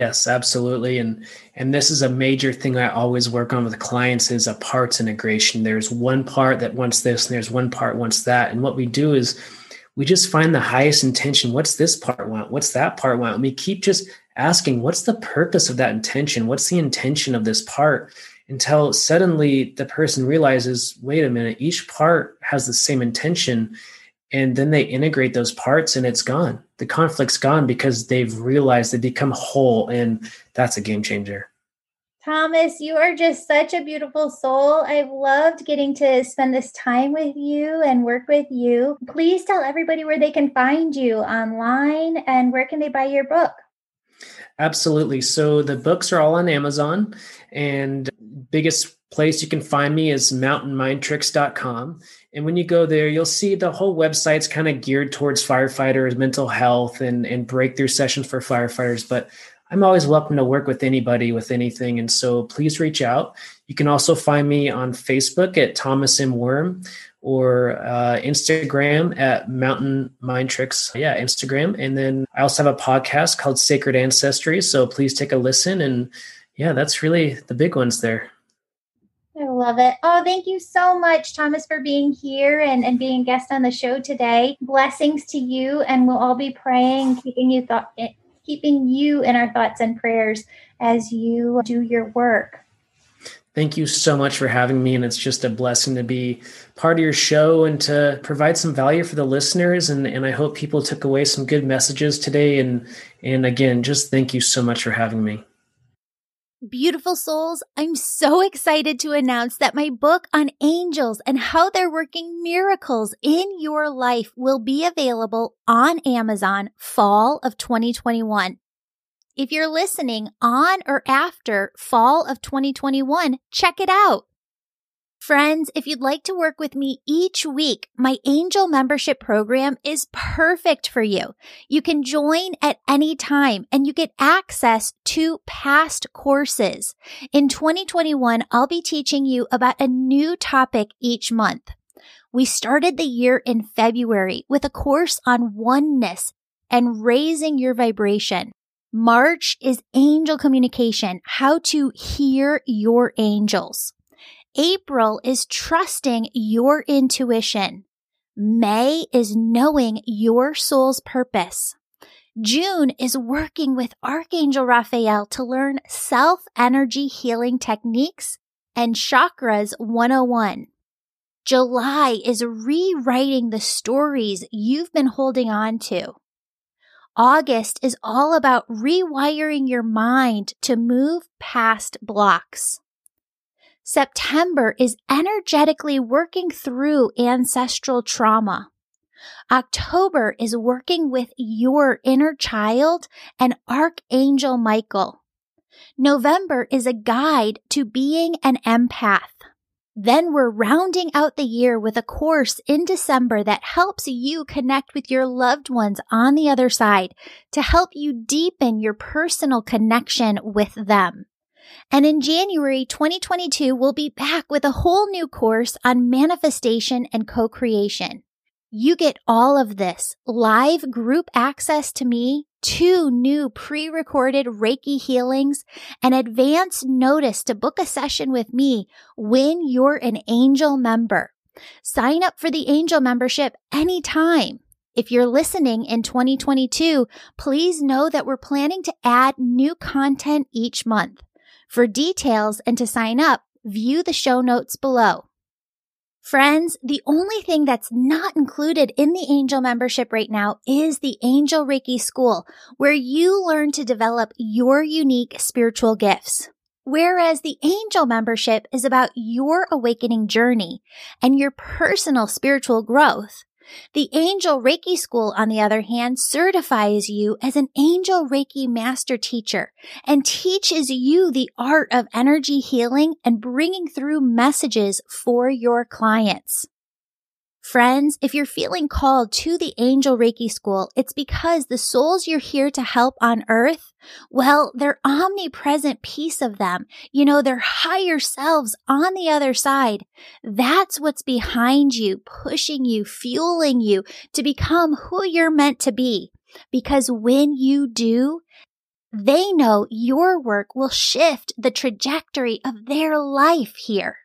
Yes, absolutely. And and this is a major thing I always work on with clients is a parts integration. There's one part that wants this and there's one part wants that. And what we do is we just find the highest intention. What's this part want? What's that part want? And we keep just asking, what's the purpose of that intention? What's the intention of this part? Until suddenly the person realizes, wait a minute, each part has the same intention and then they integrate those parts and it's gone the conflict's gone because they've realized they become whole and that's a game changer Thomas, you are just such a beautiful soul. I've loved getting to spend this time with you and work with you. Please tell everybody where they can find you online and where can they buy your book. Absolutely. So the books are all on Amazon and biggest place you can find me is mountainmindtricks.com. And when you go there, you'll see the whole website's kind of geared towards firefighters, mental health, and, and breakthrough sessions for firefighters. But I'm always welcome to work with anybody with anything. And so please reach out. You can also find me on Facebook at Thomas M. Worm or uh, Instagram at Mountain Mind Tricks. Yeah, Instagram. And then I also have a podcast called Sacred Ancestry. So please take a listen. And yeah, that's really the big ones there. I love it. Oh, thank you so much, Thomas, for being here and, and being guest on the show today. Blessings to you, and we'll all be praying, keeping you thought eh, keeping you in our thoughts and prayers as you do your work. Thank you so much for having me. And it's just a blessing to be part of your show and to provide some value for the listeners. And, and I hope people took away some good messages today. And, and again, just thank you so much for having me. Beautiful souls, I'm so excited to announce that my book on angels and how they're working miracles in your life will be available on Amazon fall of 2021. If you're listening on or after fall of 2021, check it out. Friends, if you'd like to work with me each week, my angel membership program is perfect for you. You can join at any time and you get access to past courses. In 2021, I'll be teaching you about a new topic each month. We started the year in February with a course on oneness and raising your vibration. March is angel communication, how to hear your angels. April is trusting your intuition. May is knowing your soul's purpose. June is working with Archangel Raphael to learn self energy healing techniques and chakras 101. July is rewriting the stories you've been holding on to. August is all about rewiring your mind to move past blocks. September is energetically working through ancestral trauma. October is working with your inner child and Archangel Michael. November is a guide to being an empath. Then we're rounding out the year with a course in December that helps you connect with your loved ones on the other side to help you deepen your personal connection with them. And in January 2022, we'll be back with a whole new course on manifestation and co-creation. You get all of this live group access to me, two new pre-recorded Reiki healings, and advance notice to book a session with me when you're an angel member. Sign up for the angel membership anytime. If you're listening in 2022, please know that we're planning to add new content each month. For details and to sign up, view the show notes below. Friends, the only thing that's not included in the Angel membership right now is the Angel Reiki School, where you learn to develop your unique spiritual gifts. Whereas the Angel membership is about your awakening journey and your personal spiritual growth. The Angel Reiki School, on the other hand, certifies you as an Angel Reiki Master Teacher and teaches you the art of energy healing and bringing through messages for your clients. Friends, if you're feeling called to the Angel Reiki School, it's because the souls you're here to help on earth, well, their omnipresent piece of them, you know, their higher selves on the other side. That's what's behind you, pushing you, fueling you to become who you're meant to be. Because when you do, they know your work will shift the trajectory of their life here.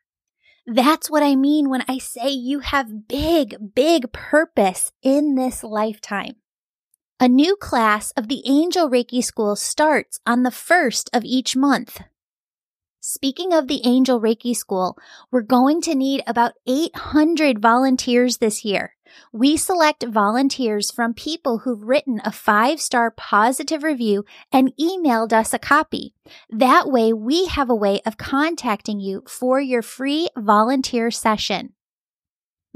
That's what I mean when I say you have big, big purpose in this lifetime. A new class of the Angel Reiki School starts on the first of each month. Speaking of the Angel Reiki School, we're going to need about 800 volunteers this year. We select volunteers from people who've written a five star positive review and emailed us a copy. That way we have a way of contacting you for your free volunteer session.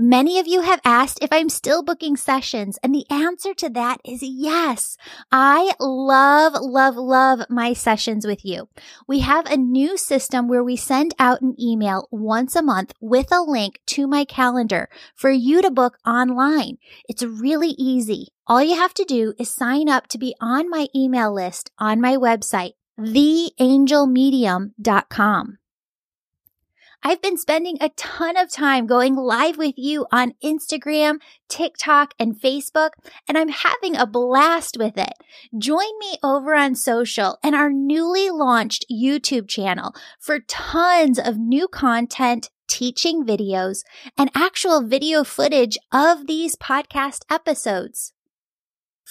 Many of you have asked if I'm still booking sessions, and the answer to that is yes. I love, love, love my sessions with you. We have a new system where we send out an email once a month with a link to my calendar for you to book online. It's really easy. All you have to do is sign up to be on my email list on my website, theangelmedium.com. I've been spending a ton of time going live with you on Instagram, TikTok, and Facebook, and I'm having a blast with it. Join me over on social and our newly launched YouTube channel for tons of new content, teaching videos, and actual video footage of these podcast episodes.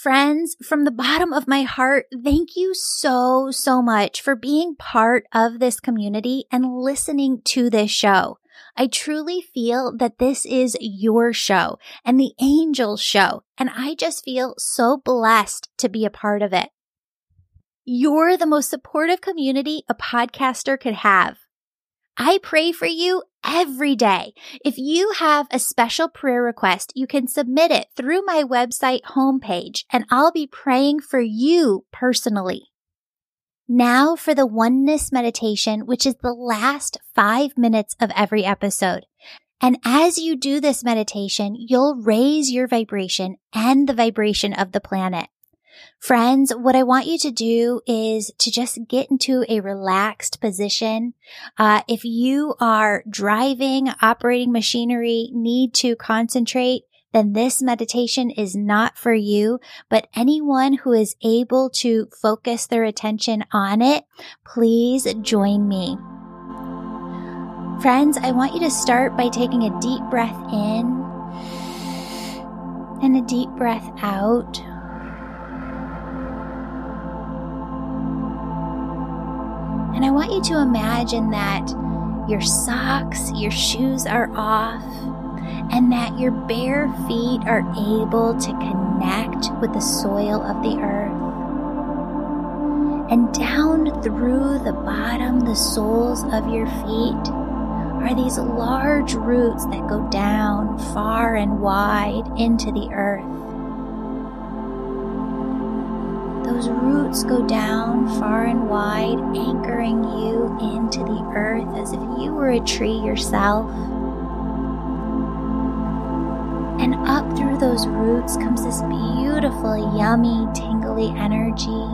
Friends, from the bottom of my heart, thank you so, so much for being part of this community and listening to this show. I truly feel that this is your show and the angels show, and I just feel so blessed to be a part of it. You're the most supportive community a podcaster could have. I pray for you every day. If you have a special prayer request, you can submit it through my website homepage and I'll be praying for you personally. Now for the oneness meditation, which is the last five minutes of every episode. And as you do this meditation, you'll raise your vibration and the vibration of the planet. Friends, what I want you to do is to just get into a relaxed position. Uh, if you are driving, operating machinery, need to concentrate, then this meditation is not for you, but anyone who is able to focus their attention on it, please join me. Friends, I want you to start by taking a deep breath in and a deep breath out. And I want you to imagine that your socks, your shoes are off, and that your bare feet are able to connect with the soil of the earth. And down through the bottom, the soles of your feet, are these large roots that go down far and wide into the earth. Those roots go down far and wide, anchoring you into the earth as if you were a tree yourself. And up through those roots comes this beautiful, yummy, tingly energy.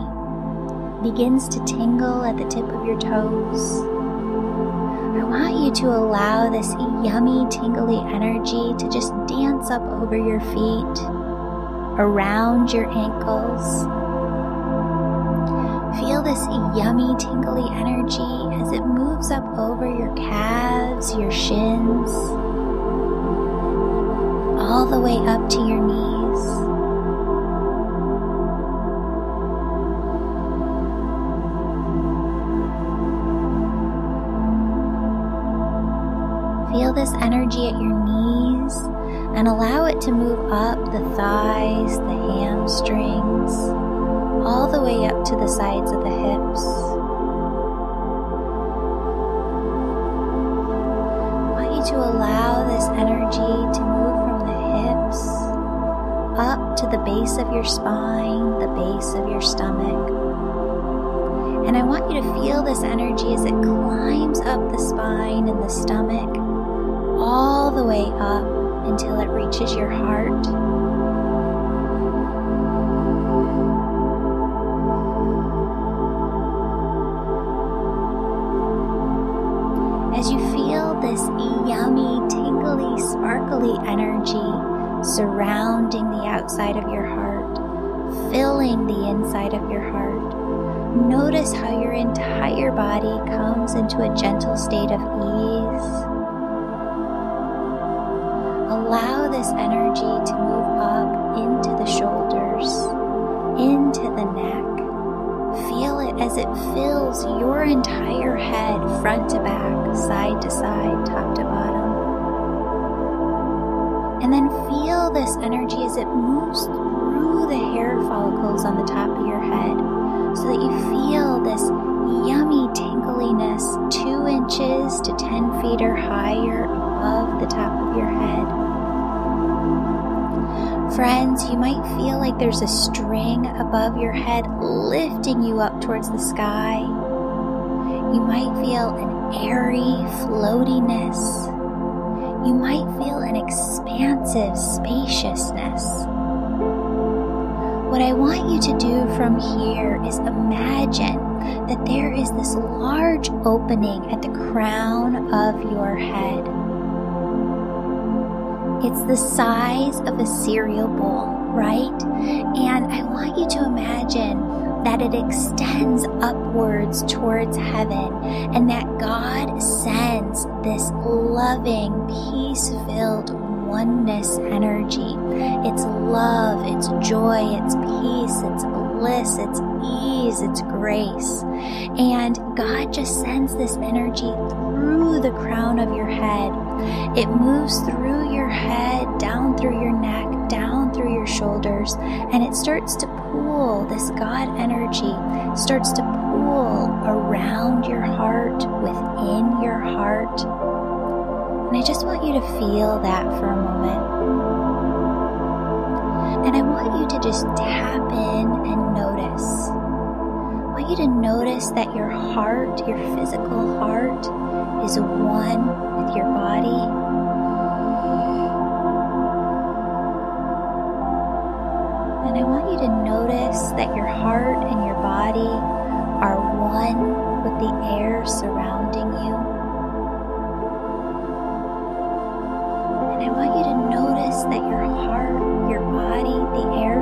Begins to tingle at the tip of your toes. I want you to allow this yummy, tingly energy to just dance up over your feet, around your ankles, this yummy, tingly energy as it moves up over your calves, your shins, all the way up to your knees. Feel this energy at your knees and allow it to move up the thighs, the hamstrings all the way up to the sides of the hips. I want you to allow this energy to move from the hips up to the base of your spine, the base of your stomach. And I want you to feel this energy as it climbs up the spine and the stomach, all the way up until it reaches your heart. Into a gentle state of ease. Allow this energy to move up into the shoulders, into the neck. Feel it as it fills your entire head, front to back, side to side, top to bottom. And then feel this energy as it moves through the hair follicles on the top of your head so that you feel this tingliness two inches to 10 feet or higher above the top of your head. Friends, you might feel like there's a string above your head lifting you up towards the sky. You might feel an airy floatiness you might feel an expansive spaciousness. What I want you to do from here is imagine that there is this large opening at the crown of your head. It's the size of a cereal bowl, right? And I want you to imagine that it extends upwards towards heaven and that God sends this loving, peace filled oneness energy. It's love, it's joy, it's peace, it's bliss, it's ease, it's grace. And God just sends this energy through the crown of your head. It moves through your head, down through your neck, down through your shoulders, and it starts to pool this God energy starts to pool around your heart, within your heart. And I just want you to feel that for a moment. And I want you to just tap in and notice. I want you to notice that your heart, your physical heart, is one with your body And I want you to notice that your heart and your body are one with the air surrounding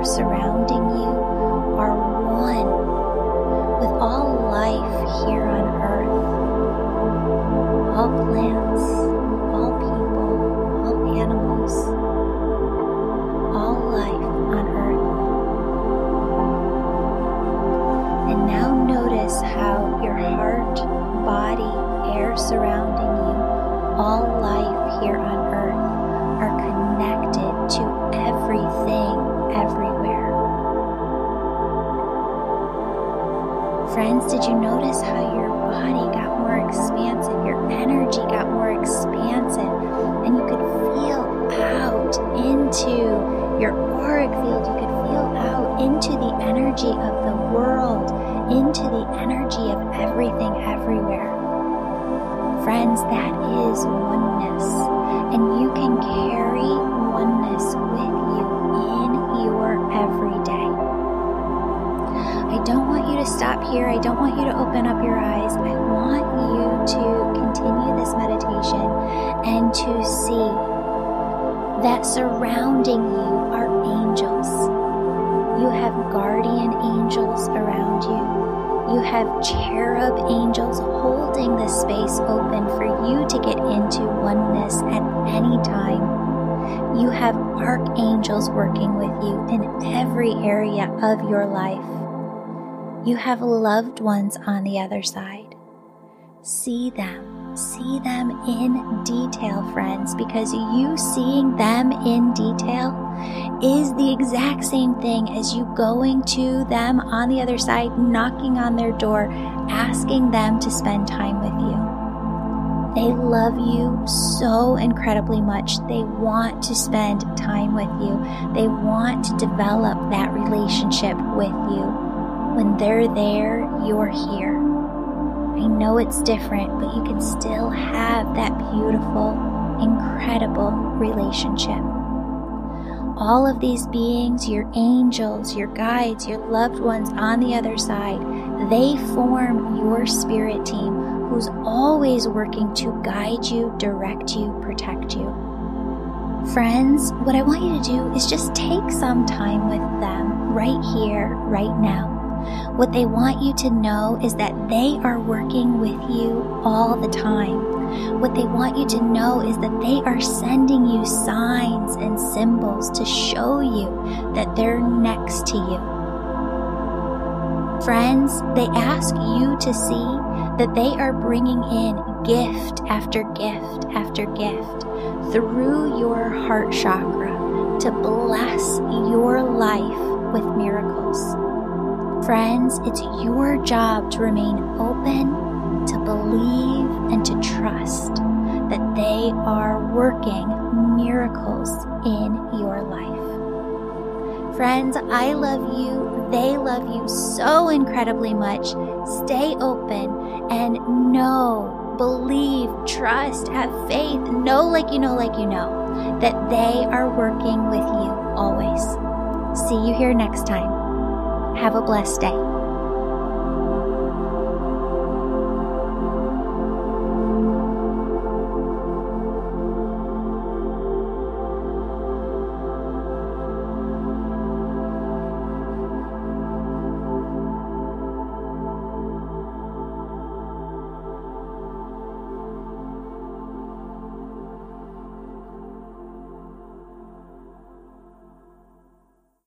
the You have loved ones on the other side. See them. See them in detail, friends, because you seeing them in detail is the exact same thing as you going to them on the other side, knocking on their door, asking them to spend time with you. They love you so incredibly much. They want to spend time with you. They want to develop that relationship with you. When they're there, you're here. I know it's different, but you can still have that beautiful, incredible relationship. All of these beings, your angels, your guides, your loved ones on the other side, they form your spirit team who's always working to guide you, direct you, protect you. Friends, what I want you to do is just take some time with them right here, right now. What they want you to know is that they are working with you all the time. What they want you to know is that they are sending you signs and symbols to show you that they're next to you. Friends, they ask you to see that they are bringing in gift after gift after gift through your heart chakra to bless your life with miracles. Friends, it's your job to remain open, to believe, and to trust that they are working miracles in your life. Friends, I love you. They love you so incredibly much. Stay open and know, believe, trust, have faith, know like you know, like you know, that they are working with you always. See you here next time. Have a blessed day.